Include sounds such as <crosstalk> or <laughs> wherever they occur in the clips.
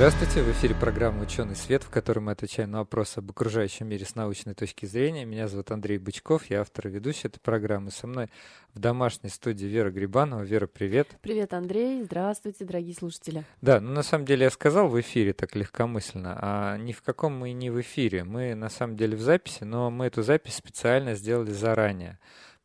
Здравствуйте, в эфире программа «Ученый свет», в которой мы отвечаем на вопросы об окружающем мире с научной точки зрения. Меня зовут Андрей Бычков, я автор и ведущий этой программы. Со мной в домашней студии Вера Грибанова. Вера, привет. Привет, Андрей. Здравствуйте, дорогие слушатели. Да, ну на самом деле я сказал в эфире так легкомысленно, а ни в каком мы не в эфире. Мы на самом деле в записи, но мы эту запись специально сделали заранее.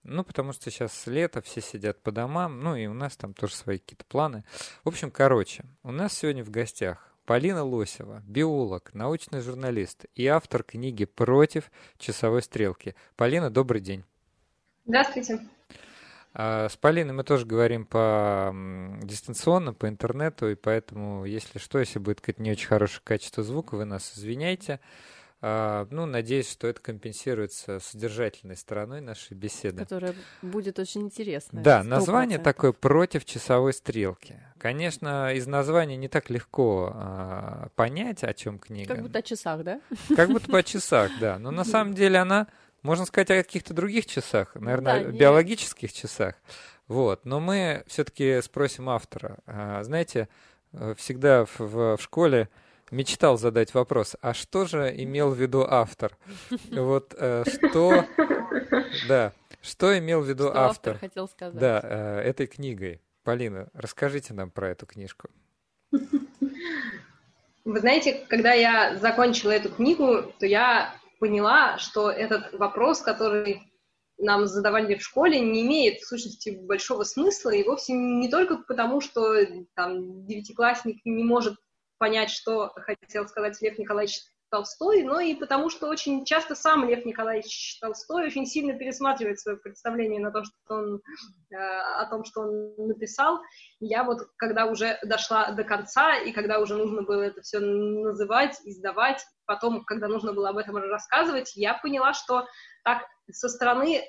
Ну, потому что сейчас лето, все сидят по домам, ну и у нас там тоже свои какие-то планы. В общем, короче, у нас сегодня в гостях Полина Лосева, биолог, научный журналист и автор книги «Против часовой стрелки». Полина, добрый день. Здравствуйте. А, с Полиной мы тоже говорим по дистанционно, по интернету, и поэтому, если что, если будет какое-то не очень хорошее качество звука, вы нас извиняйте. А, ну, надеюсь, что это компенсируется содержательной стороной нашей беседы. Которая будет очень интересная. Да, 100%. название такое «Против часовой стрелки». Конечно, из названия не так легко а, понять, о чем книга. Как будто о часах, да? Как будто по часах, да. Но на самом <laughs> деле она, можно сказать, о каких-то других часах, наверное, да, биологических часах. Вот. Но мы все-таки спросим автора. А, знаете, э, всегда в, в, в школе мечтал задать вопрос, а что же имел в виду автор? <laughs> Вот э, что, да, что имел в виду что автор? автор хотел сказать. Да, э, этой книгой. Полина, расскажите нам про эту книжку. Вы знаете, когда я закончила эту книгу, то я поняла, что этот вопрос, который нам задавали в школе, не имеет в сущности большого смысла, и вовсе не только потому, что там девятиклассник не может понять, что хотел сказать Лев Николаевич Толстой, но и потому, что очень часто сам Лев Николаевич Толстой очень сильно пересматривает свое представление на то, что он, э, о том, что он написал. Я вот, когда уже дошла до конца, и когда уже нужно было это все называть, издавать, потом, когда нужно было об этом рассказывать, я поняла, что так со стороны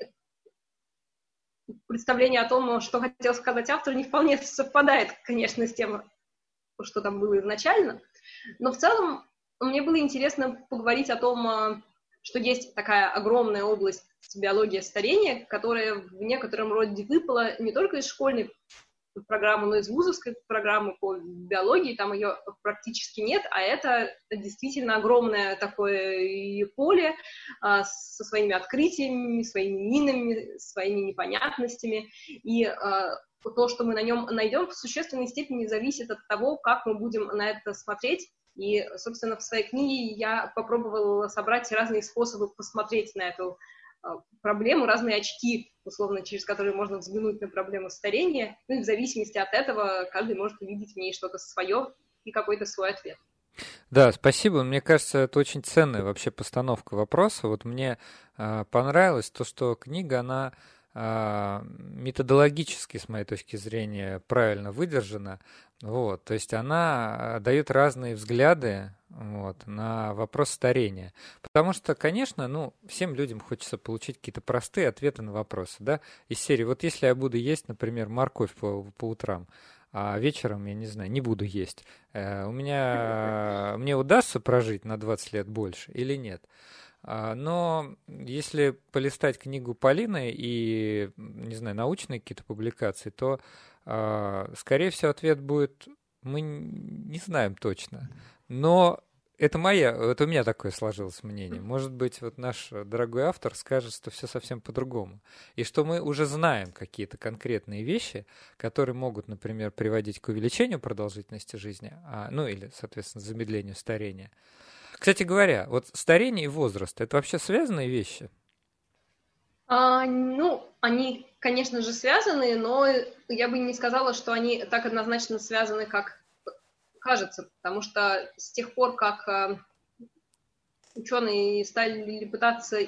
представление о том, что хотел сказать автор, не вполне совпадает, конечно, с тем, что там было изначально. Но в целом мне было интересно поговорить о том, а, что есть такая огромная область биологии старения, которая в некотором роде выпала не только из школьной программы, но и из вузовской программы по биологии, там ее практически нет, а это действительно огромное такое поле а, со своими открытиями, своими минами, своими непонятностями, и а, то, что мы на нем найдем, в существенной степени зависит от того, как мы будем на это смотреть. И, собственно, в своей книге я попробовала собрать разные способы посмотреть на эту а, проблему, разные очки, условно, через которые можно взглянуть на проблему старения. Ну и в зависимости от этого каждый может увидеть в ней что-то свое и какой-то свой ответ. Да, спасибо. Мне кажется, это очень ценная вообще постановка вопроса. Вот мне э, понравилось то, что книга, она методологически, с моей точки зрения, правильно выдержана. Вот, то есть она а, дает разные взгляды вот, на вопрос старения. Потому что, конечно, ну, всем людям хочется получить какие-то простые ответы на вопросы. Да? Из серии, вот если я буду есть, например, морковь по, по утрам, а вечером, я не знаю, не буду есть, э, у меня, мне удастся прожить на 20 лет больше или нет? А, но если полистать книгу Полины и, не знаю, научные какие-то публикации, то, а, скорее всего, ответ будет «мы не знаем точно». Но это моя, это у меня такое сложилось мнение. Может быть, вот наш дорогой автор скажет, что все совсем по-другому. И что мы уже знаем какие-то конкретные вещи, которые могут, например, приводить к увеличению продолжительности жизни, а, ну или, соответственно, замедлению старения. Кстати говоря, вот старение и возраст – это вообще связанные вещи? А, ну, они, конечно же, связаны, но я бы не сказала, что они так однозначно связаны, как кажется, потому что с тех пор, как э, ученые стали пытаться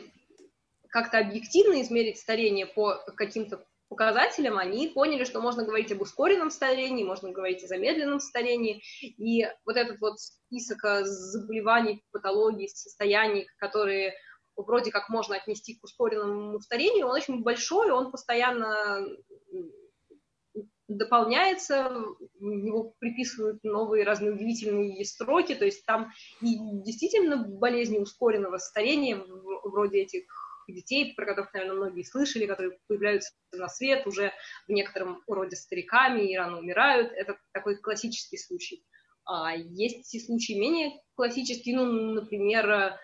как-то объективно измерить старение по каким-то показателям, они поняли, что можно говорить об ускоренном старении, можно говорить о замедленном старении, и вот этот вот список э, заболеваний, патологий, состояний, которые вроде как можно отнести к ускоренному старению, он очень большой, он постоянно дополняется, в него приписывают новые разные удивительные строки, то есть там и действительно болезни ускоренного старения, вроде этих детей, про которых, наверное, многие слышали, которые появляются на свет уже в некотором роде стариками и рано умирают. Это такой классический случай. А есть и случаи менее классические, ну, например,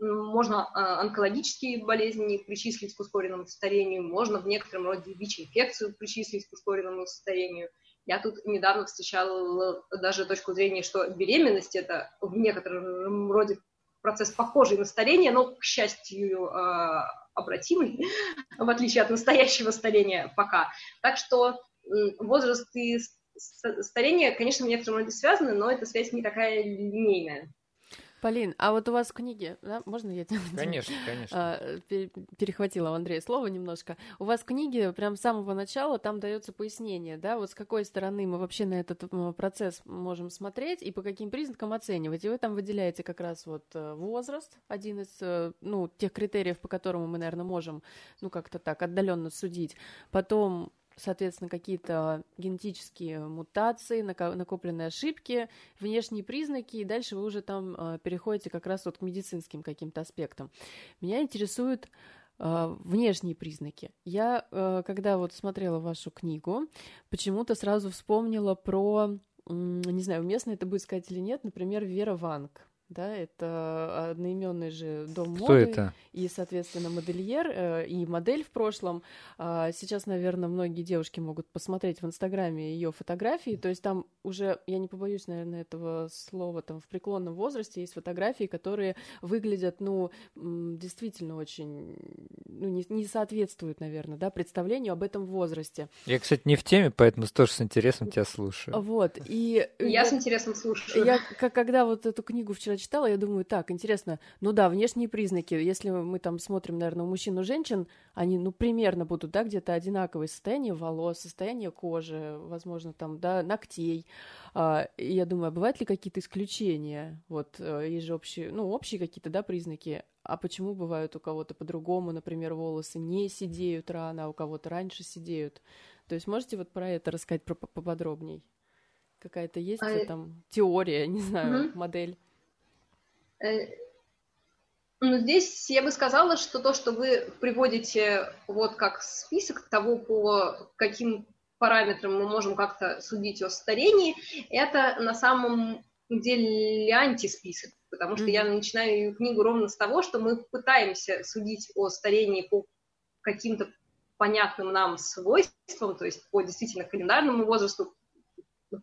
можно а, онкологические болезни причислить к ускоренному старению, можно в некотором роде ВИЧ-инфекцию причислить к ускоренному старению. Я тут недавно встречала даже точку зрения, что беременность – это в некотором роде процесс похожий на старение, но, к счастью, а, обратимый, <laughs> в отличие от настоящего старения пока. Так что возраст и старение, конечно, в некотором роде связаны, но эта связь не такая линейная. Полин, а вот у вас в книге, да, можно я тебя? Конечно, конечно. А, перехватила у Андрея слово немножко. У вас в книге прям с самого начала там дается пояснение, да, вот с какой стороны мы вообще на этот процесс можем смотреть и по каким признакам оценивать. И вы там выделяете как раз вот э, возраст, один из, э, ну, тех критериев, по которым мы, наверное, можем, ну, как-то так отдаленно судить. Потом соответственно, какие-то генетические мутации, накопленные ошибки, внешние признаки, и дальше вы уже там э, переходите как раз вот к медицинским каким-то аспектам. Меня интересуют э, внешние признаки. Я, э, когда вот смотрела вашу книгу, почему-то сразу вспомнила про, не знаю, уместно это будет сказать или нет, например, Вера Ванг да, это одноименный же дом Кто моды. это? И, соответственно, модельер э, и модель в прошлом. А сейчас, наверное, многие девушки могут посмотреть в Инстаграме ее фотографии. То есть там уже, я не побоюсь, наверное, этого слова, там в преклонном возрасте есть фотографии, которые выглядят, ну, действительно очень, ну, не, не соответствуют, наверное, да, представлению об этом возрасте. Я, кстати, не в теме, поэтому тоже с интересом тебя слушаю. Вот, и... Я с интересом слушаю. Я, когда вот эту книгу вчера читала, я думаю, так, интересно, ну да, внешние признаки, если мы там смотрим, наверное, у мужчин и женщин, они, ну, примерно будут, да, где-то одинаковое состояние волос, состояние кожи, возможно, там, да, ногтей. А, я думаю, а бывают ли какие-то исключения? Вот, э, есть же общие, ну, общие какие-то, да, признаки, а почему бывают у кого-то по-другому, например, волосы не сидеют рано, а у кого-то раньше сидеют? То есть можете вот про это рассказать поподробней? Какая-то есть а... там теория, <laughs> не знаю, угу. модель? Э, ну, здесь я бы сказала, что то, что вы приводите вот как список того, по каким параметрам мы можем как-то судить о старении, это на самом деле антисписок, потому что mm-hmm. я начинаю книгу ровно с того, что мы пытаемся судить о старении по каким-то понятным нам свойствам, то есть по действительно календарному возрасту,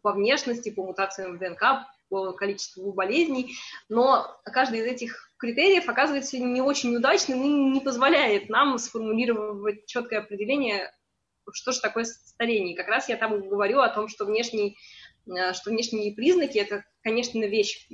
по внешности, по мутациям в ДНК, по количеству болезней, но каждый из этих критериев оказывается не очень удачным и не позволяет нам сформулировать четкое определение, что же такое старение. Как раз я там говорю о том, что, внешний, э, что внешние признаки – это, конечно, вещь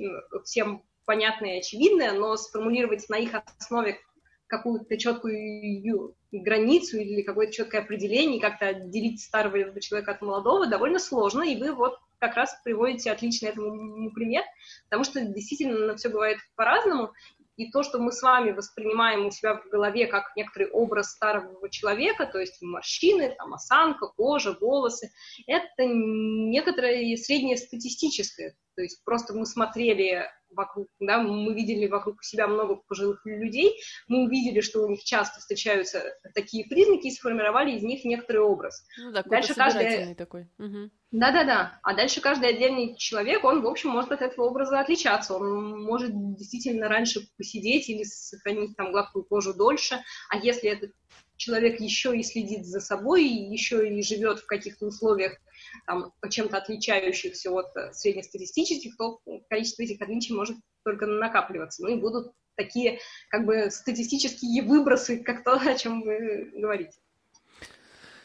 всем понятная и очевидная, но сформулировать на их основе какую-то четкую границу или какое-то четкое определение, как-то отделить старого человека от молодого довольно сложно, и вы вот как раз приводите отличный этому пример, потому что действительно все бывает по-разному, и то, что мы с вами воспринимаем у себя в голове как некоторый образ старого человека, то есть морщины, там, осанка, кожа, волосы, это некоторое среднестатистическое. То есть просто мы смотрели вокруг, да, мы видели вокруг себя много пожилых людей, мы увидели, что у них часто встречаются такие признаки и сформировали из них некоторый образ. Ну да, дальше каждый такой. Угу. Да-да-да. А дальше каждый отдельный человек, он, в общем, может от этого образа отличаться. Он может действительно раньше посидеть или сохранить там гладкую кожу дольше. А если этот человек еще и следит за собой, еще и живет в каких-то условиях, там, чем-то отличающихся от э, среднестатистических, то количество этих отличий может только накапливаться. Ну и будут такие как бы статистические выбросы, как то, о чем вы говорите.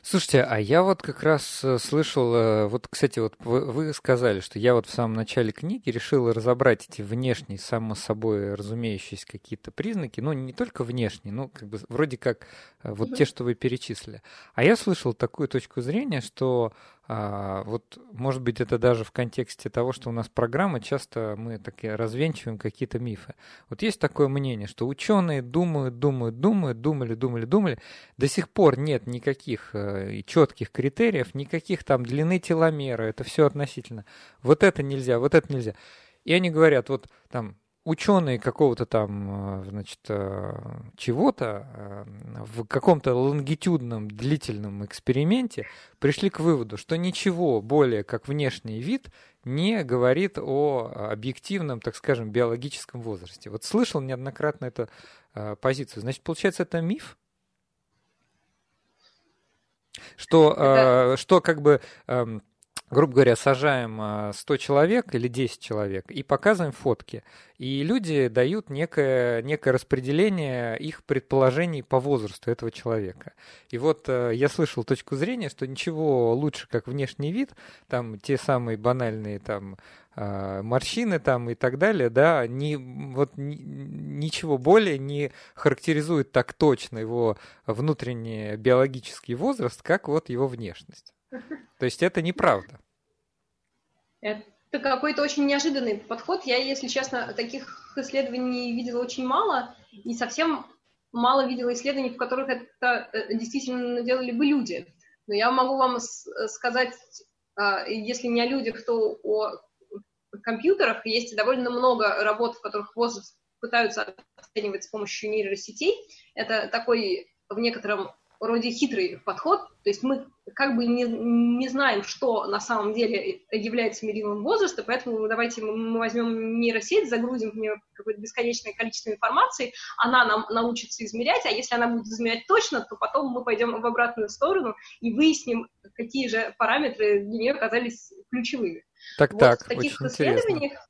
Слушайте, а я вот как раз э, слышал, э, вот, кстати, вот вы, сказали, что я вот в самом начале книги решил разобрать эти внешние, само собой разумеющиеся какие-то признаки, ну, не только внешние, ну, как бы вроде как вот те, что вы перечислили. А я слышал такую точку зрения, что а, вот, может быть, это даже в контексте того, что у нас программа, часто мы такие развенчиваем какие-то мифы. Вот есть такое мнение, что ученые думают, думают, думают, думали, думали, думали. До сих пор нет никаких э, четких критериев, никаких там длины теломера, это все относительно. Вот это нельзя, вот это нельзя. И они говорят, вот там ученые какого-то там, э, значит, э, чего-то э, в каком-то лонгитюдном длительном эксперименте пришли к выводу, что ничего более как внешний вид не говорит о объективном, так скажем, биологическом возрасте. Вот слышал неоднократно эту позицию. Значит, получается, это миф? Что, это... что как бы эм, грубо говоря, сажаем 100 а, человек или 10 человек и показываем фотки. И люди дают некое, некое распределение их предположений по возрасту этого человека. И вот э, я слышал точку зрения, что ничего лучше, как внешний вид, там те самые банальные там а, морщины там и так далее, да, ни, вот ни, ничего более не характеризует так точно его внутренний биологический возраст, как вот его внешность. То есть это неправда. Это какой-то очень неожиданный подход. Я, если честно, таких исследований видела очень мало, и совсем мало видела исследований, в которых это э, действительно делали бы люди. Но я могу вам сказать, а, если не о людях, то о компьютерах. Есть довольно много работ, в которых возраст пытаются оценивать с помощью нейросетей. Это такой в некотором вроде хитрый подход, то есть мы как бы не, не знаем, что на самом деле является мерилом возраста, поэтому давайте мы возьмем нейросеть, загрузим в нее какое-то бесконечное количество информации, она нам научится измерять, а если она будет измерять точно, то потом мы пойдем в обратную сторону и выясним, какие же параметры для нее оказались ключевыми. Так, вот так, в таких исследованиях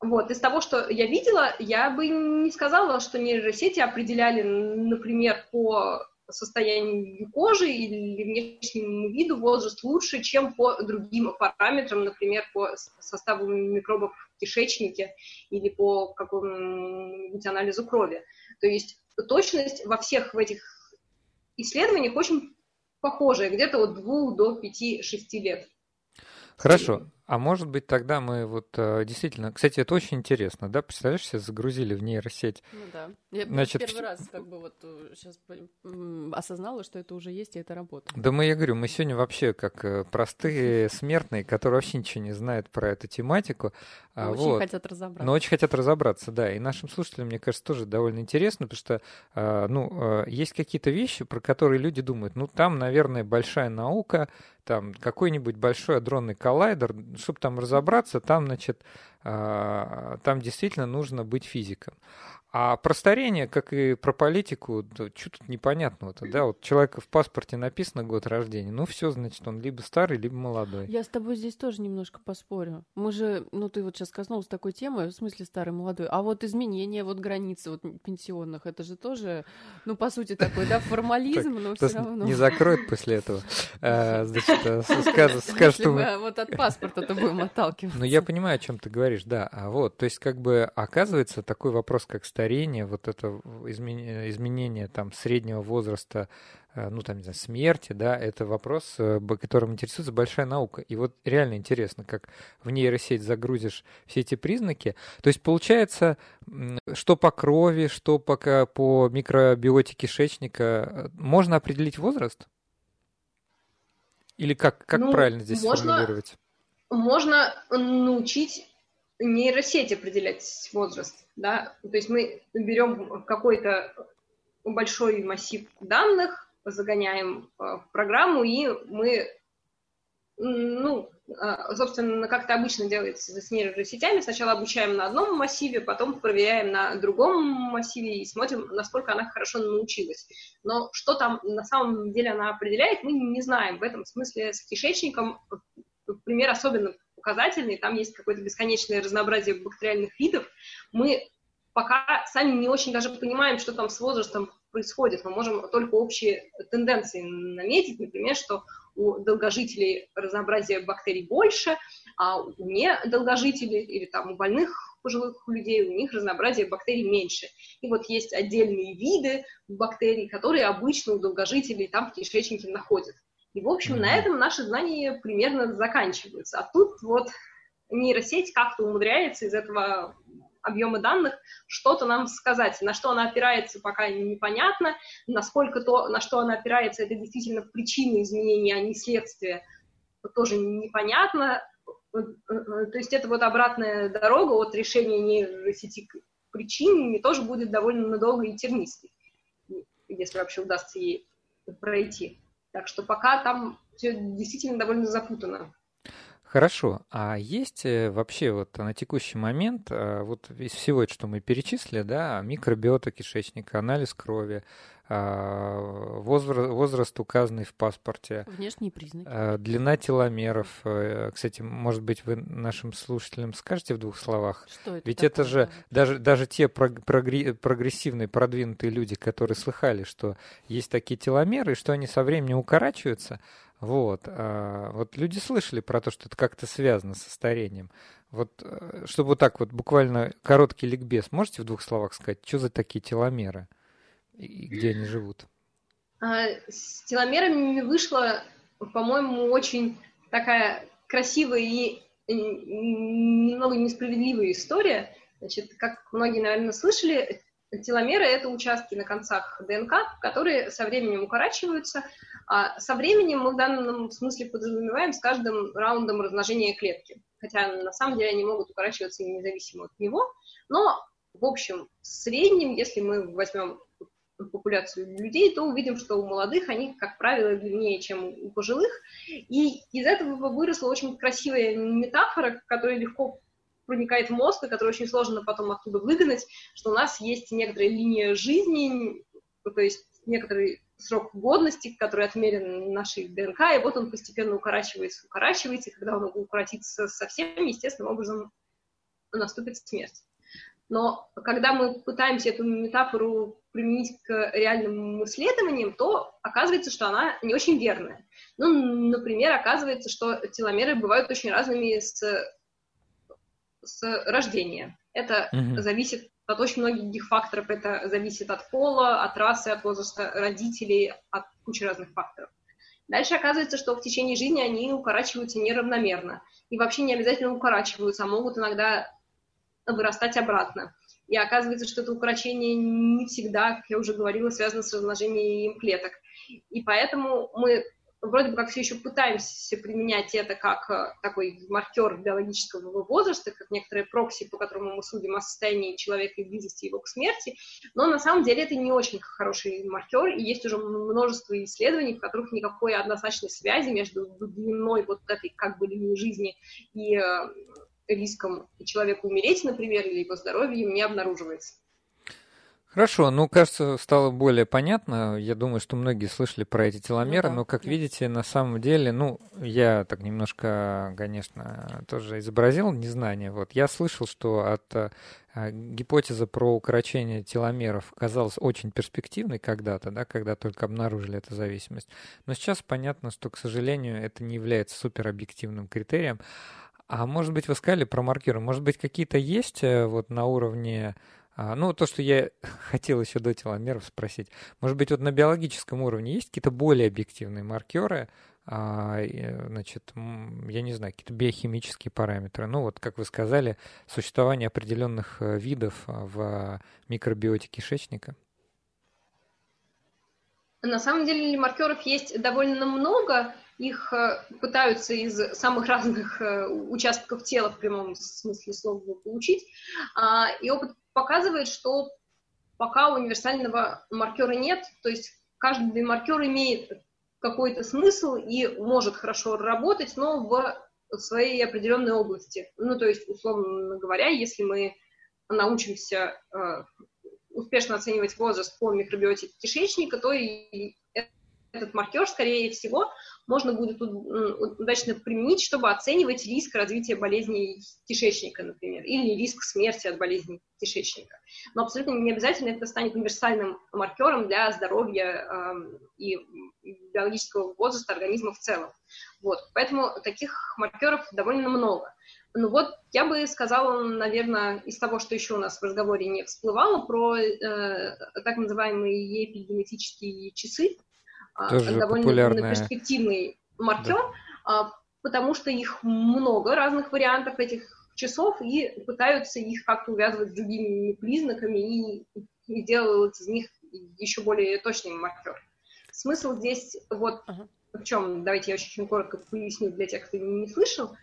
вот, из того, что я видела, я бы не сказала, что нейросети определяли, например, по состоянию кожи или внешнему виду возраст лучше, чем по другим параметрам, например, по составу микробов в кишечнике или по какому-нибудь анализу крови. То есть точность во всех в этих исследованиях очень похожая, где-то от 2 до 5-6 лет. Хорошо. А может быть, тогда мы вот э, действительно... Кстати, это очень интересно, да? Представляешь, себе загрузили в нейросеть. Ну да. Я Значит, первый раз как бы вот сейчас э, осознала, что это уже есть, и это работает. Да мы, я говорю, мы сегодня вообще как э, простые смертные, которые вообще ничего не знают про эту тематику. А но вот. очень хотят разобраться. Но очень хотят разобраться, да. И нашим слушателям, мне кажется, тоже довольно интересно, потому что, ну, есть какие-то вещи, про которые люди думают, ну, там, наверное, большая наука, там какой-нибудь большой адронный коллайдер, чтобы там разобраться, там, значит, а, там действительно нужно быть физиком. А про старение, как и про политику, да, что тут непонятного-то, да? Вот человека в паспорте написано год рождения, ну все, значит, он либо старый, либо молодой. Я с тобой здесь тоже немножко поспорю. Мы же, ну ты вот сейчас коснулся такой темы, в смысле старый, молодой, а вот изменение вот границы вот пенсионных, это же тоже, ну по сути такой, да, <laughs> формализм, но все равно. Не закроют после этого. А, значит, э, скажут, что мы... Вот от паспорта-то будем отталкиваться. <laughs> Ну я понимаю, о чем ты говоришь, да. А вот, то есть как бы оказывается такой вопрос, как старение, старение, вот это изменение, там среднего возраста, э, ну там, не знаю, смерти, да, это вопрос, э, которым интересуется большая наука. И вот реально интересно, как в нейросеть загрузишь все эти признаки. То есть получается, что по крови, что пока по микробиоте кишечника, э, можно определить возраст? Или как, как ну, правильно здесь можно, сформулировать? Можно научить нейросеть определять возраст, да, то есть мы берем какой-то большой массив данных, загоняем э, в программу, и мы, ну, э, собственно, как это обычно делается с нейросетями, сначала обучаем на одном массиве, потом проверяем на другом массиве и смотрим, насколько она хорошо научилась. Но что там на самом деле она определяет, мы не знаем. В этом смысле с кишечником пример особенно показательный, там есть какое-то бесконечное разнообразие бактериальных видов, мы пока сами не очень даже понимаем, что там с возрастом происходит. Мы можем только общие тенденции наметить, например, что у долгожителей разнообразие бактерий больше, а у недолгожителей или там у больных пожилых людей у них разнообразие бактерий меньше. И вот есть отдельные виды бактерий, которые обычно у долгожителей там в кишечнике находят. И, в общем, mm-hmm. на этом наши знания примерно заканчиваются. А тут вот нейросеть как-то умудряется из этого объема данных что-то нам сказать. На что она опирается, пока непонятно. Насколько то, на что она опирается, это действительно причины изменения, а не следствие, тоже непонятно. То есть это вот обратная дорога от решения нейросети к причинами тоже будет довольно долго и тернистой, если вообще удастся ей пройти. Так что пока там все действительно довольно запутано. Хорошо. А есть э, вообще вот на текущий момент, э, вот из всего, что мы перечислили, да, микробиота кишечника, анализ крови, возраст, возраст указанный в паспорте, внешние признаки, э, длина теломеров. Кстати, может быть, вы нашим слушателям скажете в двух словах? Что это Ведь такое? это же даже, даже те прогрессивные, продвинутые люди, которые слыхали, что есть такие теломеры, и что они со временем укорачиваются, вот. А, вот люди слышали про то, что это как-то связано со старением. Вот, э, чтобы вот так вот буквально короткий ликбез, можете в двух словах сказать, что за такие теломеры и где они живут? А, с теломерами вышла, по-моему, очень такая красивая и немного несправедливая история. Значит, как многие, наверное, слышали, теломеры – это участки на концах ДНК, которые со временем укорачиваются, а со временем мы в данном смысле подразумеваем с каждым раундом размножения клетки. Хотя на самом деле они могут укорачиваться независимо от него. Но, в общем, в среднем, если мы возьмем популяцию людей, то увидим, что у молодых они, как правило, длиннее, чем у пожилых. И из этого выросла очень красивая метафора, которая легко проникает в мозг, и которую очень сложно потом оттуда выгнать, что у нас есть некоторая линия жизни, то есть некоторый срок годности, который отмерен нашей ДНК, и вот он постепенно укорачивается, укорачивается, и когда он укоротится совсем, естественным образом наступит смерть. Но когда мы пытаемся эту метафору применить к реальным исследованиям, то оказывается, что она не очень верная. Ну, например, оказывается, что теломеры бывают очень разными с, с рождения. Это mm-hmm. зависит от очень многих факторов. Это зависит от пола, от расы, от возраста родителей, от кучи разных факторов. Дальше оказывается, что в течение жизни они укорачиваются неравномерно. И вообще не обязательно укорачиваются, а могут иногда вырастать обратно. И оказывается, что это укорочение не всегда, как я уже говорила, связано с размножением клеток. И поэтому мы вроде бы как все еще пытаемся применять это как э, такой маркер биологического возраста, как некоторые прокси, по которому мы судим о состоянии человека и близости его к смерти, но на самом деле это не очень хороший маркер, и есть уже множество исследований, в которых никакой однозначной связи между длиной вот этой как бы линии жизни и э, риском человеку умереть, например, или его здоровьем не обнаруживается. Хорошо, ну, кажется, стало более понятно. Я думаю, что многие слышали про эти теломеры, ну, да, но, как да. видите, на самом деле, ну, я так немножко, конечно, тоже изобразил незнание. Вот я слышал, что от э, гипотеза про укорочение теломеров казалась очень перспективной когда-то, да, когда только обнаружили эту зависимость. Но сейчас понятно, что, к сожалению, это не является суперобъективным критерием. А может быть, вы сказали про маркеры, может быть, какие-то есть э, вот на уровне а, ну, то, что я <laughs> хотел еще до теломеров спросить. Может быть, вот на биологическом уровне есть какие-то более объективные маркеры, а, значит, я не знаю, какие-то биохимические параметры. Ну, вот, как вы сказали, существование определенных э, видов а, в микробиоте кишечника. На самом деле маркеров есть довольно много, их э, пытаются из самых разных э, участков тела в прямом смысле слова получить. И опыт показывает, что пока универсального маркера нет, то есть каждый маркер имеет какой-то смысл и может хорошо работать, но в своей определенной области. Ну, то есть, условно говоря, если мы научимся э, успешно оценивать возраст по микробиоте кишечника, то и этот маркер, скорее всего, можно будет удачно применить, чтобы оценивать риск развития болезней кишечника, например, или риск смерти от болезней кишечника. Но абсолютно не обязательно это станет универсальным маркером для здоровья э, и биологического возраста организма в целом. Вот. Поэтому таких маркеров довольно много. Ну вот, я бы сказала, наверное, из того, что еще у нас в разговоре не всплывало, про э, так называемые эпигенетические часы, Тоже довольно популярная... перспективный маркер, да. потому что их много разных вариантов этих часов и пытаются их как-то увязывать с другими признаками и, и делают из них еще более точный маркер. Смысл здесь вот uh-huh. в чем, давайте я очень коротко поясню для тех, кто не слышал.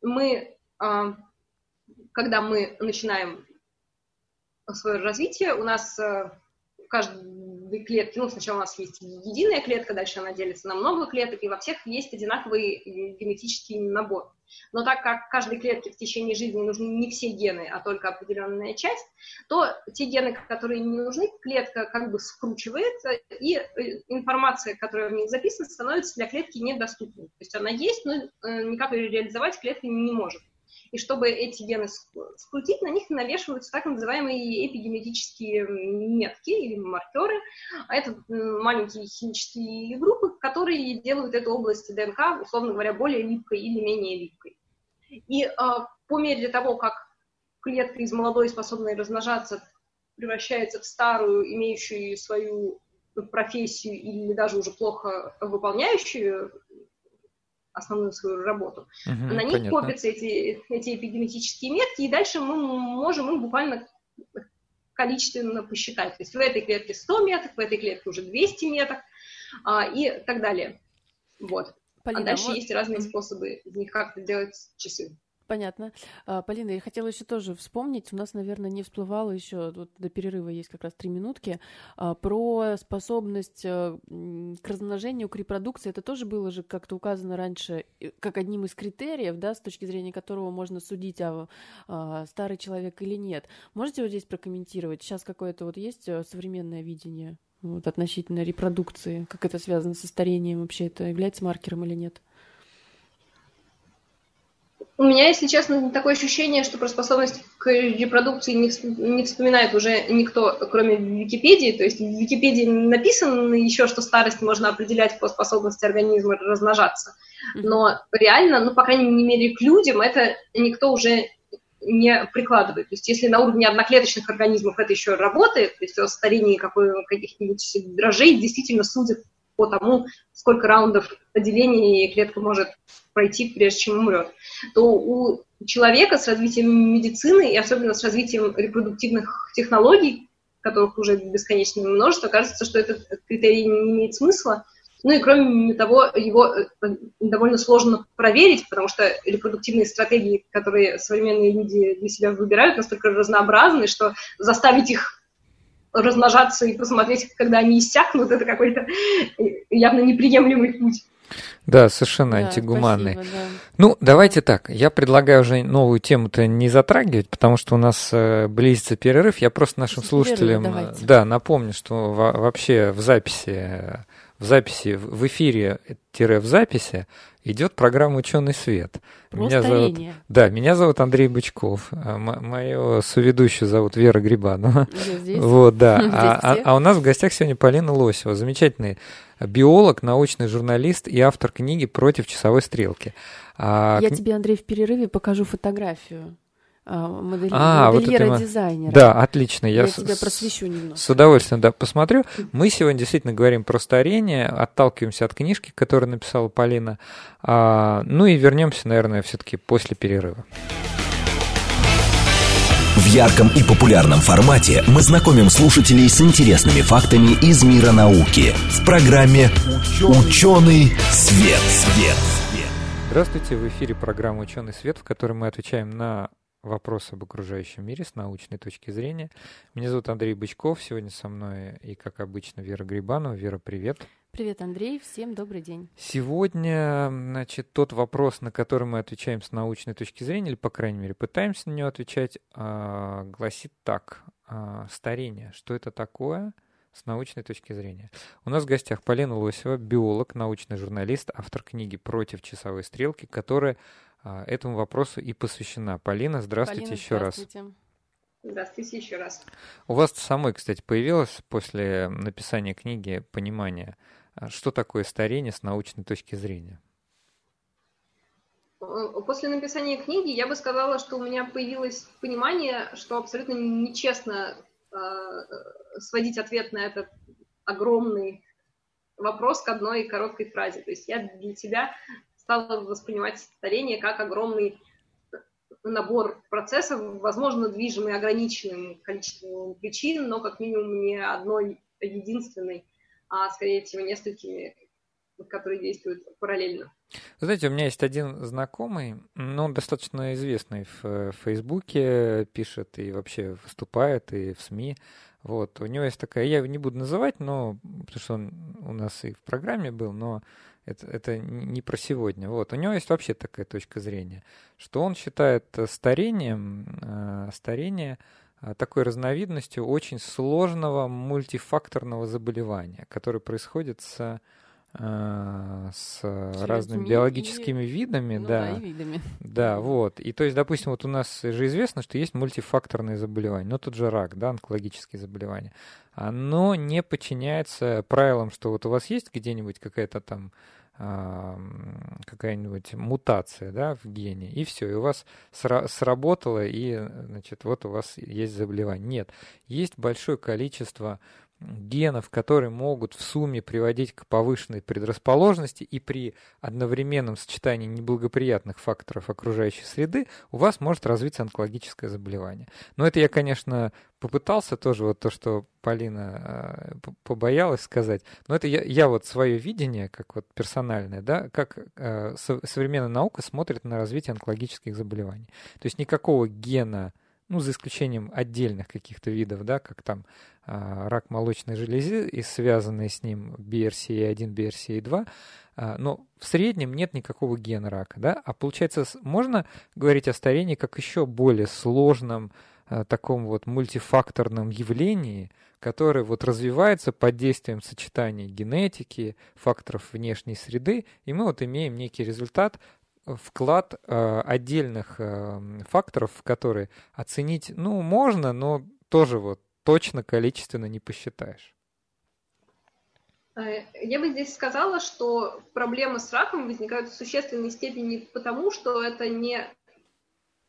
Мы, а, когда мы начинаем свое развитие, у нас э, клетке, ну, сначала у нас есть единая клетка, дальше она делится на много клеток, и во всех есть одинаковый генетический набор. Но так как каждой клетке в течение жизни нужны не все гены, а только определенная часть, то те гены, которые не нужны, клетка как бы скручивается, и э, информация, которая в них записана, становится для клетки недоступной. То есть она есть, но э, никак ее реализовать клетка не может. И чтобы эти гены скрутить, на них навешиваются так называемые эпигенетические метки или маркеры. А это маленькие химические группы, которые делают эту область ДНК, условно говоря, более липкой или менее липкой. И а, по мере того, как клетка из молодой, способной размножаться, превращается в старую, имеющую свою профессию или даже уже плохо выполняющую основную свою работу. Угу, на них понятно. копятся эти, эти эпигенетические метки, и дальше мы можем их буквально количественно посчитать. То есть в этой клетке 100 меток, в этой клетке уже 200 меток а, и так далее. Вот. Полина, а дальше вот... есть разные способы из них как-то делать часы. Понятно. А, Полина, я хотела еще тоже вспомнить, у нас, наверное, не всплывало еще, вот до перерыва есть как раз три минутки, а, про способность э, к размножению, к репродукции. Это тоже было же как-то указано раньше как одним из критериев, да, с точки зрения которого можно судить, а, а старый человек или нет. Можете вот здесь прокомментировать? Сейчас какое-то вот есть э, современное видение вот, относительно репродукции? Как это связано со старением вообще? Это является маркером или нет? У меня, если честно, такое ощущение, что про способность к репродукции не, не вспоминает уже никто, кроме Википедии. То есть в Википедии написано еще, что старость можно определять по способности организма размножаться. Но реально, ну, по крайней мере, к людям это никто уже не прикладывает. То есть если на уровне одноклеточных организмов это еще работает, то есть о старении каких-нибудь дрожжей действительно судят по тому, сколько раундов деления клетка может пройти, прежде чем умрет, то у человека с развитием медицины и особенно с развитием репродуктивных технологий, которых уже бесконечное множество, кажется, что этот критерий не имеет смысла. Ну и кроме того, его э, довольно сложно проверить, потому что репродуктивные стратегии, которые современные люди для себя выбирают, настолько разнообразны, что заставить их размножаться и посмотреть, когда они иссякнут, это какой-то явно неприемлемый путь. Да, совершенно да, антигуманный. Спасибо, да. Ну, давайте так. Я предлагаю уже новую тему-то не затрагивать, потому что у нас э, близится перерыв. Я просто нашим слушателям э, да, напомню, что вообще в записи, в записи, в эфире-в записи идет программа «Ученый свет». меня зовут, да, меня зовут Андрей Бычков, а мою соведущую зовут Вера Грибанова. Вот, да. <laughs> А, а, а у нас в гостях сегодня Полина Лосева, замечательный биолог, научный журналист и автор книги «Против часовой стрелки». А, Я тебе, Андрей, в перерыве покажу фотографию а, модель... а, модельера-дизайнера. Вот да, отлично. Я, Я с... тебя просвещу немного. С удовольствием, да, посмотрю. Мы сегодня действительно говорим про старение, отталкиваемся от книжки, которую написала Полина. А, ну и вернемся, наверное, все-таки после перерыва. В ярком и популярном формате мы знакомим слушателей с интересными фактами из мира науки в программе «Ученый свет». свет. Здравствуйте, в эфире программа «Ученый свет», в которой мы отвечаем на вопросы об окружающем мире с научной точки зрения. Меня зовут Андрей Бычков, сегодня со мной и, как обычно, Вера Грибанова. Вера, привет. Привет, Андрей, всем добрый день. Сегодня, значит, тот вопрос, на который мы отвечаем с научной точки зрения, или, по крайней мере, пытаемся на него отвечать, а, гласит так. А, старение. Что это такое? с научной точки зрения. У нас в гостях Полина Лосева, биолог, научный журналист, автор книги «Против часовой стрелки», которая этому вопросу и посвящена. Полина, здравствуйте Полина, еще здравствуйте. раз. Здравствуйте еще раз. У вас самой, кстати, появилось после написания книги понимание, а, что такое старение с научной точки зрения? Э, после написания книги я бы сказала, что у меня появилось понимание, что абсолютно нечестно э, сводить ответ на этот огромный вопрос к одной короткой фразе. То есть я для себя стала воспринимать старение как огромный набор процессов, возможно, движимый ограниченным количеством причин, но как минимум не одной единственной, а скорее всего несколькими, которые действуют параллельно. Знаете, у меня есть один знакомый, ну, достаточно известный в Фейсбуке, пишет и вообще выступает, и в СМИ. Вот, у него есть такая, я его не буду называть, но, потому что он у нас и в программе был, но это, это не про сегодня. Вот, у него есть вообще такая точка зрения, что он считает старением, э, старение э, такой разновидностью очень сложного мультифакторного заболевания, которое происходит с Э, с разными биологическими и, видами, ну, да, да, и видами. Да, вот. И то есть, допустим, вот у нас же известно, что есть мультифакторные заболевания, ну, тот же рак, да, онкологические заболевания. Оно не подчиняется правилам, что вот у вас есть где-нибудь какая-то там какая-нибудь мутация да, в гене, и все, и у вас сра- сработало, и значит, вот у вас есть заболевание. Нет, есть большое количество генов, которые могут в сумме приводить к повышенной предрасположенности и при одновременном сочетании неблагоприятных факторов окружающей среды у вас может развиться онкологическое заболевание. Но это я, конечно, попытался тоже вот то, что Полина э, побоялась сказать, но это я, я вот свое видение, как вот персональное, да, как э, современная наука смотрит на развитие онкологических заболеваний. То есть никакого гена ну, за исключением отдельных каких-то видов, да, как там а, рак молочной железы и связанные с ним BRCA1, BRCA2, а, но в среднем нет никакого гена рака, да, а получается, можно говорить о старении как еще более сложном а, таком вот мультифакторном явлении, которое вот развивается под действием сочетания генетики, факторов внешней среды, и мы вот имеем некий результат, вклад э, отдельных э, факторов, которые оценить, ну, можно, но тоже вот точно количественно не посчитаешь. Э, я бы здесь сказала, что проблемы с раком возникают в существенной степени потому, что это не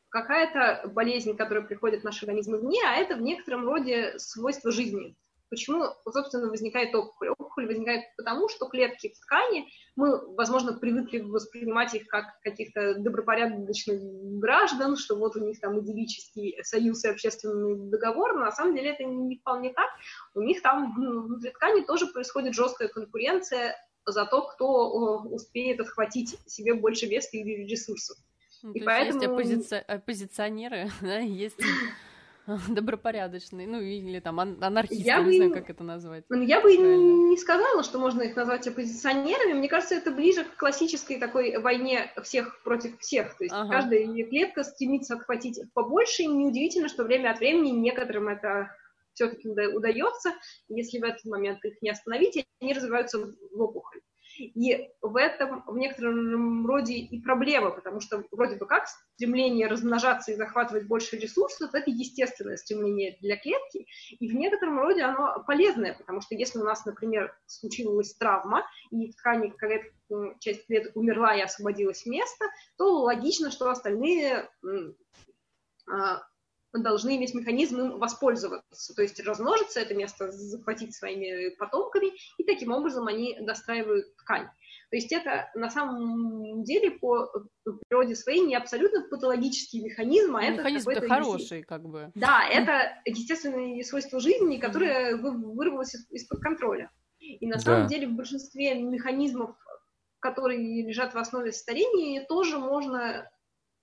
какая-то болезнь, которая приходит в наш организм извне, а это в некотором роде свойство жизни. Почему, собственно, возникает опухоль? Опухоль возникает потому, что клетки в ткани, мы, возможно, привыкли воспринимать их как каких-то добропорядочных граждан, что вот у них там идиллический союз и общественный договор, но на самом деле это не вполне так. У них там внутри ткани тоже происходит жесткая конкуренция за то, кто успеет отхватить себе больше веса или ресурсов. Ну, и поэтому... есть оппозици... оппозиционеры, <laughs> да, есть <laughs> добропорядочные, ну или там анархисты, я не бы... знаю, как это назвать. Ну, я бы Правильно. не сказала, что можно их назвать оппозиционерами. Мне кажется, это ближе к классической такой войне всех против всех. То есть ага. каждая клетка стремится отхватить побольше, и неудивительно, что время от времени некоторым это все-таки удается. Если в этот момент их не остановить, они развиваются в опухоль. И в этом в некотором роде и проблема, потому что вроде бы как стремление размножаться и захватывать больше ресурсов – это естественное стремление для клетки, и в некотором роде оно полезное, потому что если у нас, например, случилась травма, и в ткани клеток, часть клеток умерла и освободилось место, то логично, что остальные а, должны иметь механизм им воспользоваться, то есть размножиться, это место захватить своими потомками, и таким образом они достраивают ткань. То есть это на самом деле по природе своей не абсолютно патологический механизм, а это механизм хороший, как бы. Да, это естественное свойство жизни, которое вырвалось из-под контроля. И на да. самом деле в большинстве механизмов, которые лежат в основе старения, тоже можно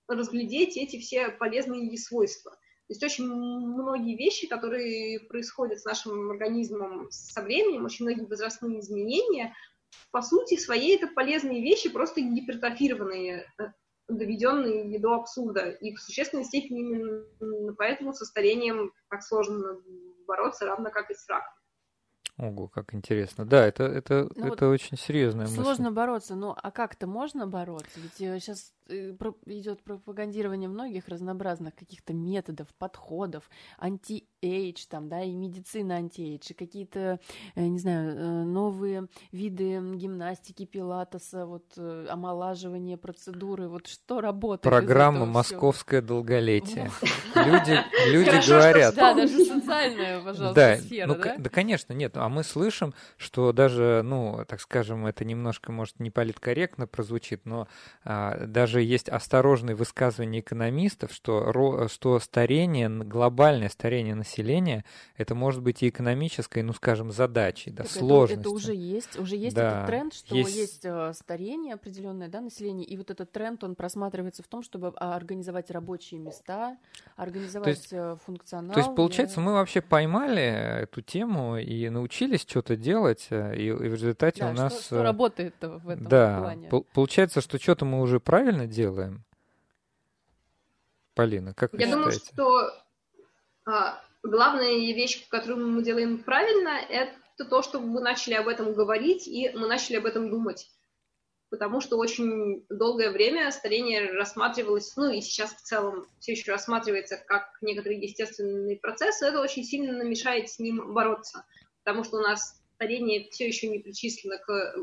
разглядеть эти все полезные свойства. Есть очень многие вещи, которые происходят с нашим организмом со временем, очень многие возрастные изменения. По сути своей это полезные вещи, просто гипертрофированные, э, доведенные до абсурда. И в существенной степени именно поэтому со старением так сложно бороться, равно как и с раком. Ого, как интересно. Да, это, это, ну это вот очень серьезная мысль. Сложно бороться, но а как-то можно бороться? Ведь сейчас э, идет пропагандирование многих разнообразных каких-то методов, подходов, anti-age, там, да, и медицина anti-age, и какие-то, э, не знаю, новые виды гимнастики, пилатеса, вот, омолаживание процедуры, вот что работает? Программа «Московское долголетие». Люди, люди говорят... Да, даже социальная, пожалуйста, сфера, ну, да? Да, конечно, нет, а мы слышим, что даже, ну, так скажем, это немножко, может, не политкорректно прозвучит, но а, даже есть осторожные высказывания экономистов, что, что старение, глобальное старение населения, это может быть и экономической, ну, скажем, задачей, да, сложностью. Это, это уже есть, уже есть да, этот тренд, что есть, есть э, старение определенное, да, населения, и вот этот тренд, он просматривается в том, чтобы а, организовать рабочие места, организовать то есть, э, функционал. То есть, получается, да. мы вообще поймали эту тему и научились что-то делать, э, и, и в результате да, у нас... Что, что работает в этом да, плане. получается, что что-то мы уже правильно делаем. Полина, как вы Я считаете? думаю, что а, главная вещь, которую мы делаем правильно, это то, что мы начали об этом говорить, и мы начали об этом думать. Потому что очень долгое время старение рассматривалось, ну и сейчас в целом все еще рассматривается как некоторый естественный процесс, и это очень сильно мешает с ним бороться. Потому что у нас старение все еще не причислено к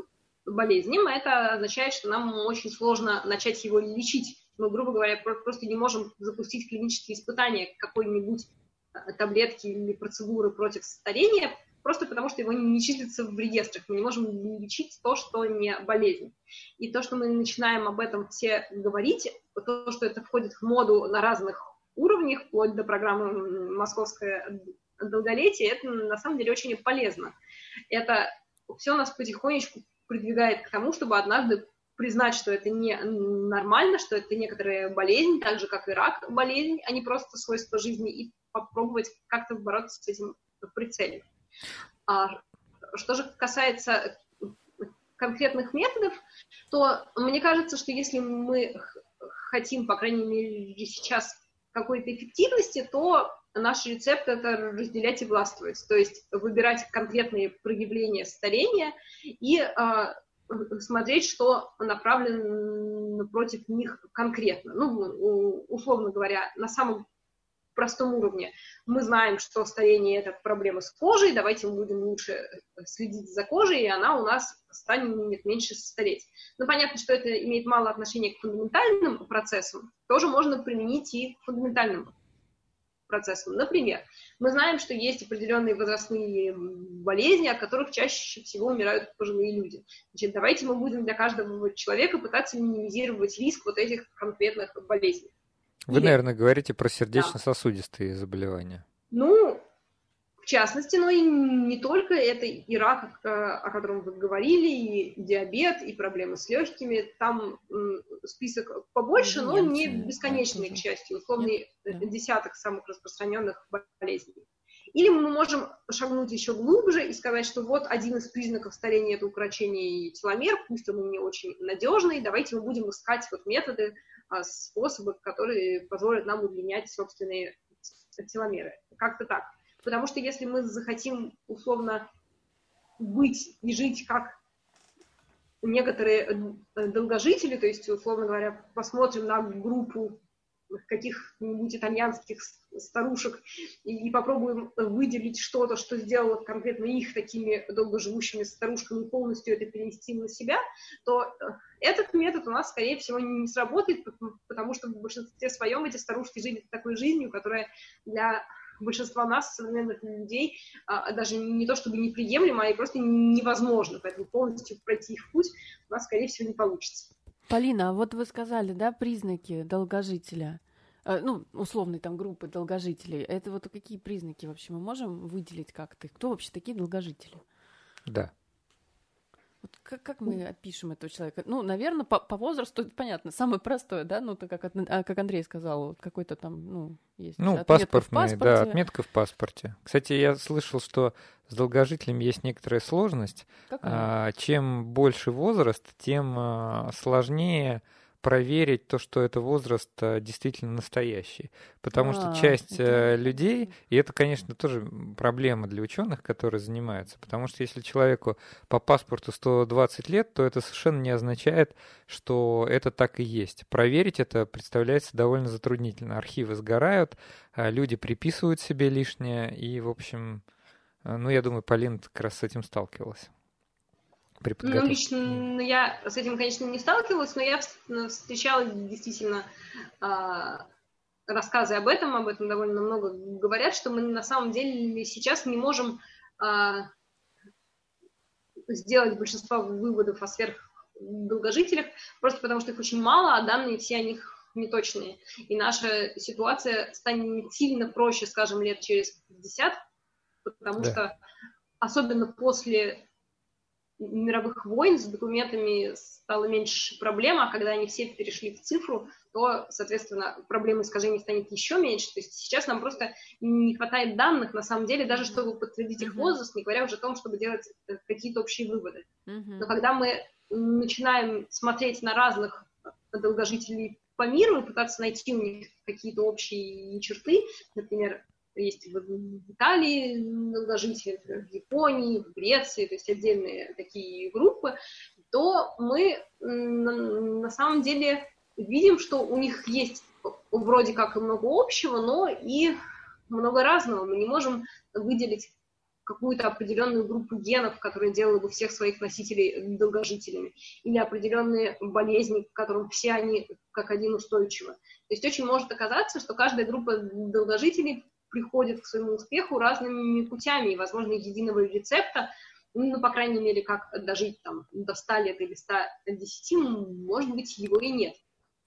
болезням, а это означает, что нам очень сложно начать его лечить. Мы, грубо говоря, просто не можем запустить клинические испытания какой-нибудь э, таблетки или процедуры против старения, просто потому что его не числится в реестрах. Мы не можем лечить то, что не болезнь. И то, что мы начинаем об этом все говорить, то, что это входит в моду на разных уровнях, вплоть до программы «Московское долголетие», это на самом деле очень полезно. Это все нас потихонечку придвигает к тому, чтобы однажды признать, что это не нормально, что это некоторая болезнь, так же, как и рак болезнь, а не просто свойство жизни, и попробовать как-то бороться с этим в. А что же касается конкретных методов, то мне кажется, что если мы хотим, по крайней мере, сейчас какой-то эффективности, то наш рецепт – это разделять и властвовать, то есть выбирать конкретные проявления старения и э, смотреть, что направлено против них конкретно. Ну, условно говоря, на самом простом уровне. Мы знаем, что старение – это проблема с кожей, давайте мы будем лучше следить за кожей, и она у нас станет меньше стареть. Но понятно, что это имеет мало отношения к фундаментальным процессам, тоже можно применить и к фундаментальным процессом. Например, мы знаем, что есть определенные возрастные болезни, от которых чаще всего умирают пожилые люди. Значит, давайте мы будем для каждого человека пытаться минимизировать риск вот этих конкретных болезней. Вы, Или... наверное, говорите про сердечно-сосудистые да. заболевания. Ну, в частности, но и не только это и рак, о котором вы говорили, и диабет, и проблемы с легкими. Там список побольше, но не бесконечный, к счастью, условный десяток самых распространенных болезней. Или мы можем шагнуть еще глубже и сказать, что вот один из признаков старения – это укорочение теломер, пусть он не очень надежный, давайте мы будем искать вот методы, а, способы, которые позволят нам удлинять собственные теломеры. Как-то так. Потому что если мы захотим условно быть и жить как некоторые э, долгожители, то есть, условно говоря, посмотрим на группу каких-нибудь итальянских старушек и, и попробуем выделить что-то, что сделало конкретно их такими долгоживущими старушками, полностью это перенести на себя, то э, этот метод у нас, скорее всего, не сработает, потому что в большинстве своем эти старушки жили такой жизнью, которая для большинства нас, современных людей, а, даже не то чтобы неприемлемо, а и просто невозможно. Поэтому полностью пройти их путь у нас, скорее всего, не получится. Полина, а вот вы сказали, да, признаки долгожителя, э, ну, условной там группы долгожителей. Это вот какие признаки вообще мы можем выделить как-то? Кто вообще такие долгожители? Да. Вот как, как мы опишем этого человека? Ну, наверное, по, по возрасту понятно, самое простое, да, ну, то как, а, как Андрей сказал, какой-то там, ну, есть ну, паспортный, да, отметка в паспорте. Кстати, я слышал, что с долгожителями есть некоторая сложность. А, чем больше возраст, тем а, сложнее проверить то, что это возраст э, действительно настоящий. Потому а, что часть это... людей, и это, конечно, тоже проблема для ученых, которые занимаются, потому что если человеку по паспорту 120 лет, то это совершенно не означает, что это так и есть. Проверить это представляется довольно затруднительно. Архивы сгорают, люди приписывают себе лишнее, и, в общем, ну, я думаю, Полина как раз с этим сталкивалась при подготовке? Ну, лично я с этим, конечно, не сталкивалась, но я встречала действительно э, рассказы об этом, об этом довольно много говорят, что мы на самом деле сейчас не можем э, сделать большинство выводов о сверхдолгожителях, просто потому что их очень мало, а данные все о них неточные. И наша ситуация станет сильно проще, скажем, лет через 50, потому да. что особенно после мировых войн с документами стало меньше проблем, а когда они все перешли в цифру, то, соответственно, проблемы искажений станет еще меньше. То есть сейчас нам просто не хватает данных, на самом деле, даже чтобы подтвердить их возраст, не говоря уже о том, чтобы делать э, какие-то общие выводы. Но когда мы начинаем смотреть на разных долгожителей по миру и пытаться найти у них какие-то общие черты, например, есть в Италии долгожители, в Японии, в Греции, то есть отдельные такие группы, то мы на самом деле видим, что у них есть вроде как и много общего, но и много разного. Мы не можем выделить какую-то определенную группу генов, которые делали бы всех своих носителей долгожителями, или определенные болезни, к которым все они как один устойчивы. То есть очень может оказаться, что каждая группа долгожителей приходит к своему успеху разными путями, и, возможно, единого рецепта, ну, по крайней мере, как дожить там до 100 лет или 110, может быть, его и нет.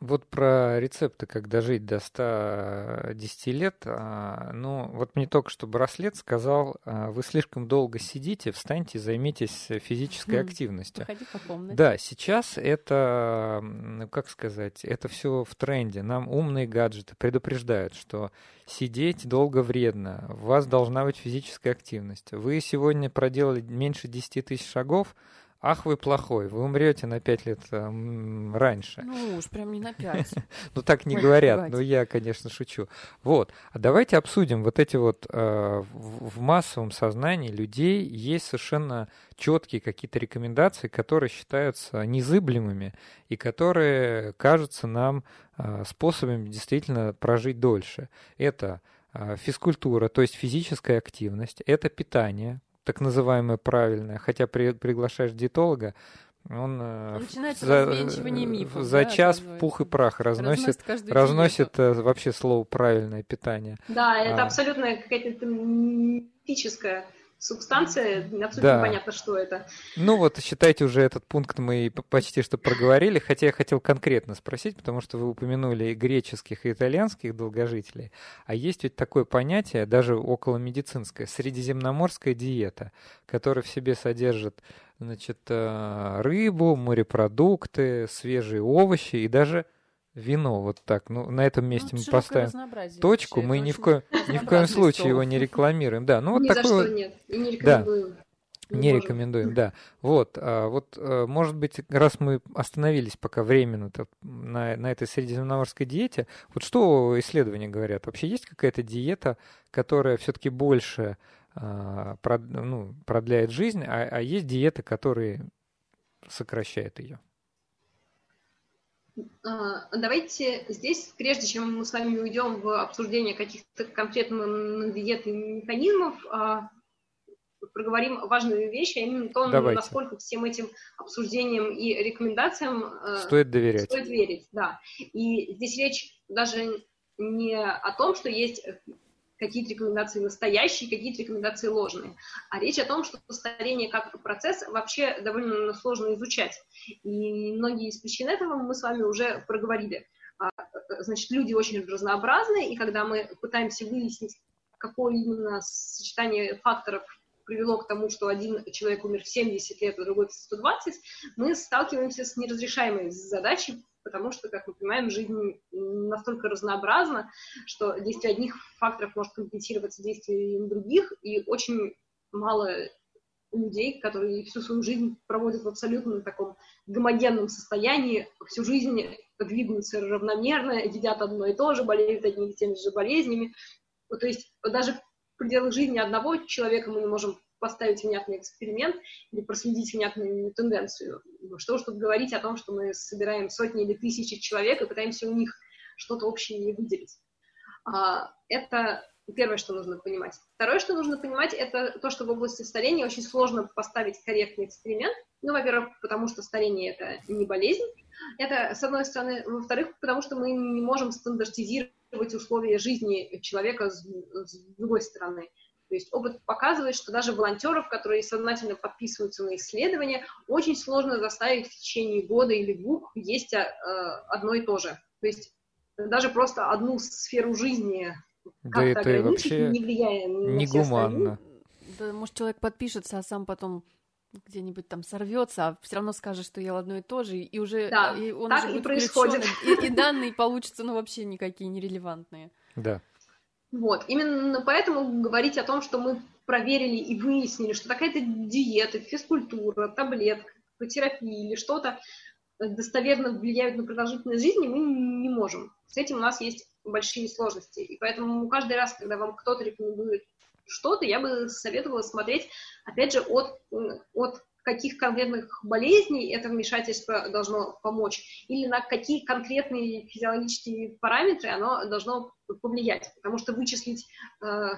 Вот про рецепты, как дожить до 110 лет. А, ну, вот мне только что браслет сказал, а, вы слишком долго сидите, встаньте, займитесь физической хм, активностью. Походи по комнате. Да, сейчас это, как сказать, это все в тренде. Нам умные гаджеты предупреждают, что сидеть долго вредно, у вас должна быть физическая активность. Вы сегодня проделали меньше 10 тысяч шагов, ах вы плохой, вы умрете на пять лет э, раньше. Ну уж прям не на <laughs> пять. Ну так не говорят, но я, конечно, шучу. Вот, а давайте обсудим вот эти вот э, в массовом сознании людей есть совершенно четкие какие-то рекомендации, которые считаются незыблемыми и которые кажутся нам э, способами действительно прожить дольше. Это физкультура, то есть физическая активность, это питание, так называемое правильное, хотя при, приглашаешь диетолога, он э, Начинается за, мифов, за да, час в пух и прах разносит, разносит, разносит э, вообще слово правильное питание. Да, это а. абсолютно какая-то мифическая субстанция, абсолютно да. непонятно, что это. Ну вот, считайте, уже этот пункт мы почти что проговорили, хотя я хотел конкретно спросить, потому что вы упомянули и греческих, и итальянских долгожителей, а есть ведь такое понятие, даже около медицинское, средиземноморская диета, которая в себе содержит значит, э, рыбу, морепродукты, свежие овощи и даже вино вот так. Ну, на этом месте ну, мы поставим точку. Мы ни в, ко... ни в коем случае его не рекламируем. Да, ну вот ни такой... за что нет. И не рекомендуем. Да. Не, не рекомендуем, да. Вот, а, вот, а, может быть, раз мы остановились пока временно на, на этой средиземноморской диете, вот что исследования говорят? Вообще есть какая-то диета, которая все-таки больше а, прод, ну, продляет жизнь, а, а есть диеты, которые сокращают ее? А, давайте здесь, прежде чем мы с вами уйдем в обсуждение каких-то конкретных диет и механизмов, а, проговорим важную вещь, а именно то, Давайте. насколько всем этим обсуждениям и рекомендациям э, стоит доверять. Стоит верить, да. И здесь речь даже не о том, что есть какие-то рекомендации настоящие, какие-то рекомендации ложные. А речь о том, что старение как процесс вообще довольно сложно изучать. И многие из причин этого мы с вами уже проговорили. А, значит, люди очень разнообразны, и когда мы пытаемся выяснить, какое именно сочетание факторов привело к тому, что один человек умер в 70 лет, а другой в 120, мы сталкиваемся с неразрешаемой задачей, потому что, как мы понимаем, жизнь настолько разнообразна, что действие одних факторов может компенсироваться действием других, и очень мало людей, которые всю свою жизнь проводят в абсолютно таком гомогенном состоянии, всю жизнь двигаются равномерно, едят одно и то же, болеют одними и теми же болезнями. То есть даже в пределах жизни одного человека мы не можем поставить внятный эксперимент или проследить внятную тенденцию. Что уж тут говорить о том, что мы собираем сотни или тысячи человек и пытаемся у них что-то общее выделить. А, это первое, что нужно понимать. Второе, что нужно понимать, это то, что в области старения очень сложно поставить корректный эксперимент. Ну, во-первых, потому что старение – это не болезнь. Это, с одной стороны. Во-вторых, потому что мы не можем стандартизировать условия жизни человека с, с другой стороны. То есть опыт показывает, что даже волонтеров, которые сознательно подписываются на исследования, очень сложно заставить в течение года или двух есть э, одно и то же. То есть даже просто одну сферу жизни да это вообще не влияя на негуманно. Да, может, человек подпишется, а сам потом где-нибудь там сорвется, а все равно скажет, что ел одно и то же, и уже да, и он так уже и будет происходит. И, и данные получатся, ну, вообще никакие нерелевантные. Да. Вот, именно поэтому говорить о том, что мы проверили и выяснили, что такая-то диета, физкультура, таблетка, терапия или что-то достоверно влияют на продолжительность жизни, мы не можем. С этим у нас есть большие сложности. И поэтому каждый раз, когда вам кто-то рекомендует что-то, я бы советовала смотреть, опять же, от, от каких конкретных болезней это вмешательство должно помочь, или на какие конкретные физиологические параметры оно должно повлиять. Потому что вычислить э,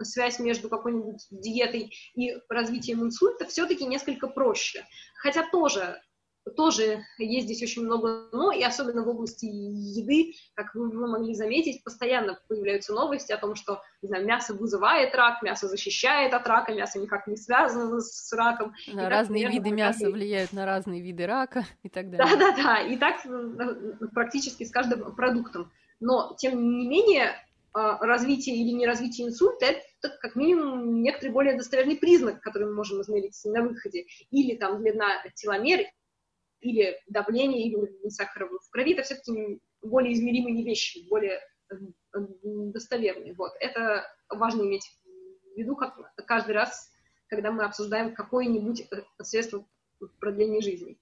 связь между какой-нибудь диетой и развитием инсульта все-таки несколько проще. Хотя тоже тоже есть здесь очень много «но», и особенно в области еды, как вы, вы могли заметить, постоянно появляются новости о том, что, не знаю, мясо вызывает рак, мясо защищает от рака, мясо никак не связано с раком. Да, и разные так, виды мяса каждый... влияют на разные виды рака <laughs> и так далее. Да-да-да, и так практически с каждым продуктом. Но, тем не менее, а, развитие или неразвитие инсульта – это как минимум некоторый более достоверный признак, который мы можем измерить на выходе. Или там длина теломер, или давление, или уровень сахара в крови, это все-таки более измеримые вещи, более э, достоверные. Вот. Это важно иметь в виду как каждый раз, когда мы обсуждаем какое-нибудь э, средство продления жизни.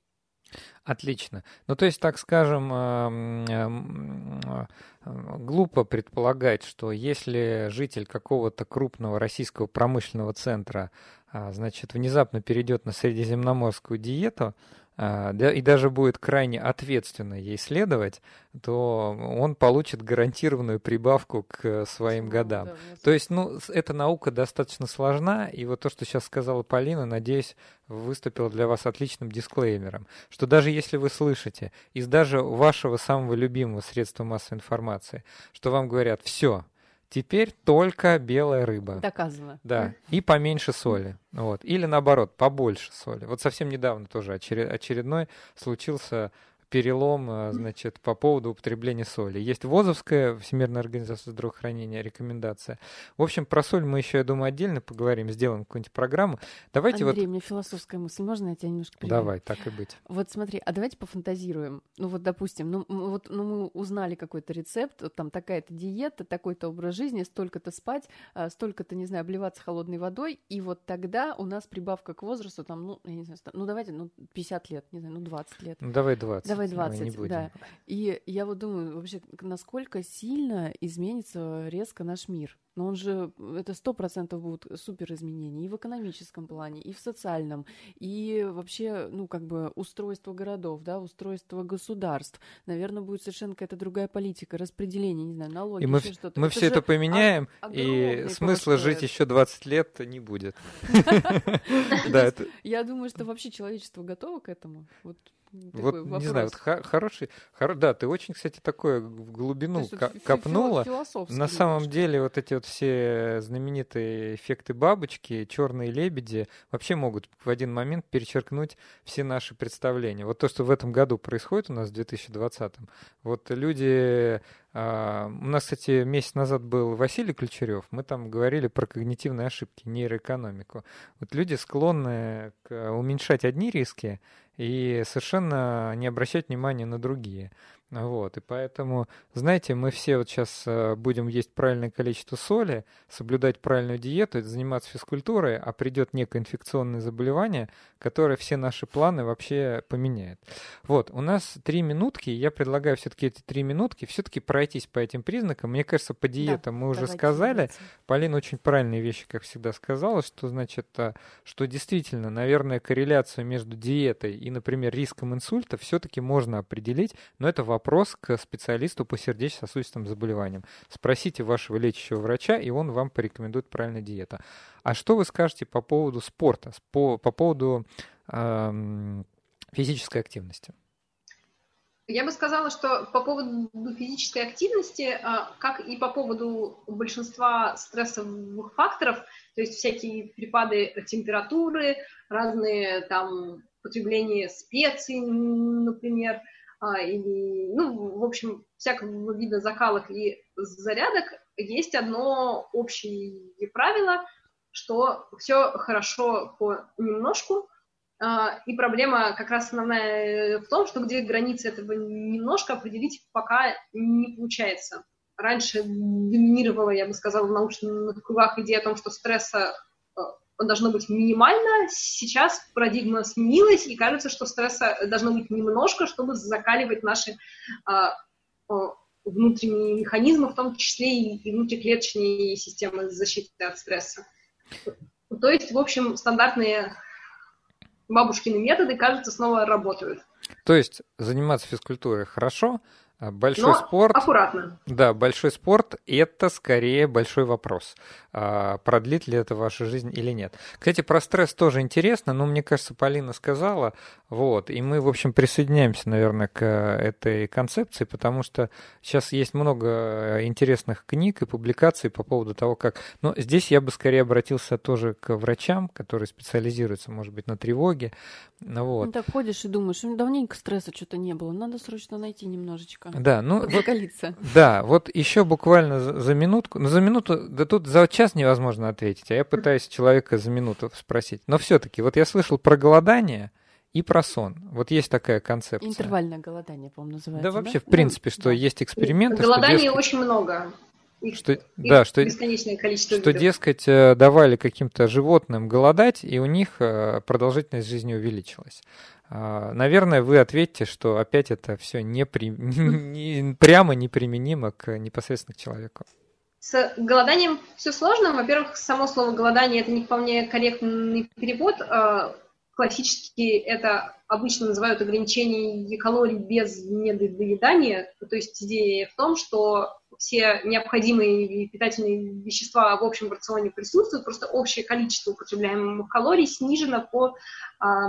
Отлично. Ну, то есть, так скажем, э, глупо предполагать, что если житель какого-то крупного российского промышленного центра, а, значит, внезапно перейдет на средиземноморскую диету, и даже будет крайне ответственно ей следовать, то он получит гарантированную прибавку к своим годам. То есть, ну, эта наука достаточно сложна, и вот то, что сейчас сказала Полина, надеюсь, выступила для вас отличным дисклеймером, что даже если вы слышите из даже вашего самого любимого средства массовой информации, что вам говорят, все, Теперь только белая рыба. Доказано. Да, и поменьше соли. Вот. Или наоборот, побольше соли. Вот совсем недавно тоже очередной случился перелом, э, значит, по поводу употребления соли. Есть ВОЗовская, Всемирная организация здравоохранения, рекомендация. В общем, про соль мы еще, я думаю, отдельно поговорим, сделаем какую-нибудь программу. Давайте Андрей, вот... мне философская мысль, можно я тебя немножко перебью? Давай, так и быть. Вот смотри, а давайте пофантазируем. Ну вот, допустим, ну, вот, ну мы узнали какой-то рецепт, вот там такая-то диета, такой-то образ жизни, столько-то спать, а, столько-то, не знаю, обливаться холодной водой, и вот тогда у нас прибавка к возрасту, там, ну, я не знаю, ну давайте, ну 50 лет, не знаю, ну 20 лет. Ну давай 20. Давай 20, да. И я вот думаю, вообще, насколько сильно изменится резко наш мир. Но он же, это сто процентов будут супер изменения и в экономическом плане, и в социальном, и вообще, ну, как бы устройство городов, да, устройство государств. Наверное, будет совершенно какая-то другая политика, распределение, не знаю, налоги, и мы, что-то. Мы это все это поменяем, и смысла жить еще 20 лет не будет. <laughs> Я думаю, что вообще человечество готово к этому. Вот вот, вопрос. не знаю, вот хороший, хор, да, ты очень, кстати, такое в глубину есть, копнула. На самом немножко. деле вот эти вот все знаменитые эффекты бабочки, черные лебеди вообще могут в один момент перечеркнуть все наши представления. Вот то, что в этом году происходит у нас в 2020, вот люди а, у нас, кстати, месяц назад был Василий Ключерев. Мы там говорили про когнитивные ошибки, нейроэкономику. Вот люди склонны уменьшать одни риски и совершенно не обращать внимания на другие. Вот, и поэтому, знаете, мы все вот сейчас э, будем есть правильное количество соли, соблюдать правильную диету, заниматься физкультурой, а придет некое инфекционное заболевание, которое все наши планы вообще поменяет. Вот, у нас три минутки, я предлагаю все-таки эти три минутки все-таки пройтись по этим признакам. Мне кажется, по диетам да, мы уже сказали. Давайте. Полина очень правильные вещи, как всегда, сказала, что, значит, э, что действительно, наверное, корреляцию между диетой и, например, риском инсульта все-таки можно определить, но это вопрос к специалисту по сердечно-сосудистым заболеваниям. Спросите вашего лечащего врача, и он вам порекомендует правильную диету. А что вы скажете по поводу спорта, по, по поводу э, физической активности? Я бы сказала, что по поводу физической активности, а, как и по поводу большинства стрессовых факторов, то есть всякие перепады температуры, разные там потребление специй, например, или, ну, в общем, всякого вида закалок и зарядок, есть одно общее правило, что все хорошо по немножку, а, и проблема как раз основная в том, что где границы этого немножко определить пока не получается. Раньше доминировала, я бы сказала, в научных кругах идея о том, что стресса должно быть минимально. Сейчас парадигма сменилась, и кажется, что стресса должно быть немножко, чтобы закаливать наши а, внутренние механизмы, в том числе и внутриклеточные системы защиты от стресса. То есть, в общем, стандартные бабушкины методы, кажется, снова работают. То есть заниматься физкультурой хорошо, большой Но спорт. Аккуратно. Да, большой спорт это скорее большой вопрос. А, продлит ли это вашу жизнь или нет. Кстати, про стресс тоже интересно, но мне кажется, Полина сказала, вот, и мы, в общем, присоединяемся, наверное, к этой концепции, потому что сейчас есть много интересных книг и публикаций по поводу того, как... Но здесь я бы скорее обратился тоже к врачам, которые специализируются, может быть, на тревоге. Вот. Ну, так ходишь и думаешь, давненько стресса что-то не было, надо срочно найти немножечко. Да, ну вот, да, вот еще буквально за, за минутку, ну за минуту, да тут за час невозможно ответить, а я пытаюсь человека за минуту спросить. Но все-таки, вот я слышал про голодание и про сон. Вот есть такая концепция. Интервальное голодание, по-моему, называется. Да, вообще, да? в принципе, что да. есть эксперименты. Голодания что, очень много. Их, что, их да, что, бесконечное количество что, видов. дескать, э, давали каким-то животным голодать, и у них э, продолжительность жизни увеличилась. А, наверное, вы ответите, что опять это все не, при... <laughs> не прямо неприменимо к непосредственно к человеку. С голоданием все сложно. Во-первых, само слово голодание это не вполне корректный перевод. А, классически это обычно называют ограничение калорий без недоедания. То есть идея в том, что все необходимые питательные вещества в общем рационе присутствуют, просто общее количество употребляемых калорий снижено по, а,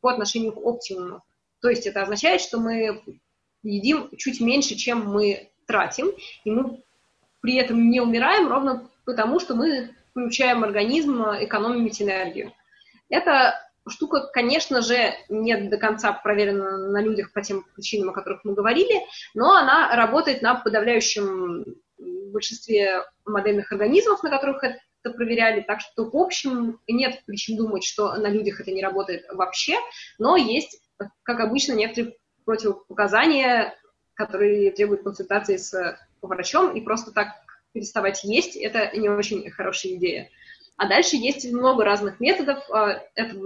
по отношению к оптимуму. То есть это означает, что мы едим чуть меньше, чем мы тратим, и мы при этом не умираем ровно потому, что мы включаем организм, экономим энергию. Это штука, конечно же, не до конца проверена на людях по тем причинам, о которых мы говорили, но она работает на подавляющем большинстве модельных организмов, на которых это проверяли, так что, в общем, нет причин думать, что на людях это не работает вообще, но есть, как обычно, некоторые противопоказания, которые требуют консультации с врачом, и просто так переставать есть – это не очень хорошая идея. А дальше есть много разных методов. А, это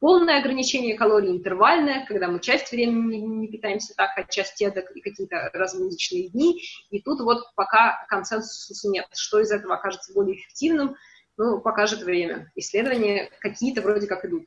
полное ограничение калорий, интервальное, когда мы часть времени не питаемся так, а часть едок и какие-то размызочные дни. И тут вот пока консенсуса нет. Что из этого окажется более эффективным, ну, покажет время. Исследования какие-то вроде как идут.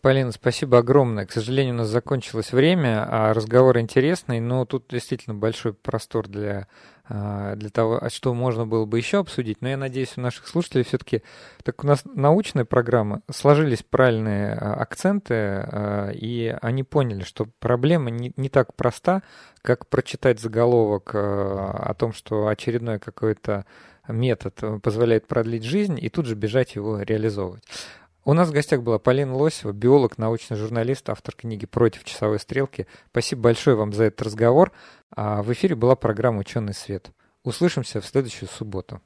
Полина, спасибо огромное. К сожалению, у нас закончилось время, а разговор интересный, но тут действительно большой простор для, а, для того, а что можно было бы еще обсудить. Но я надеюсь, у наших слушателей все-таки, так у нас научная программа, сложились правильные а, акценты, и они поняли, что проблема не, не так проста, как прочитать заголовок о том, что очередной какой-то метод позволяет продлить жизнь, и тут же бежать его реализовывать. У нас в гостях была Полина Лосева, биолог, научный журналист, автор книги «Против часовой стрелки». Спасибо большое вам за этот разговор. А в эфире была программа «Ученый свет». Услышимся в следующую субботу.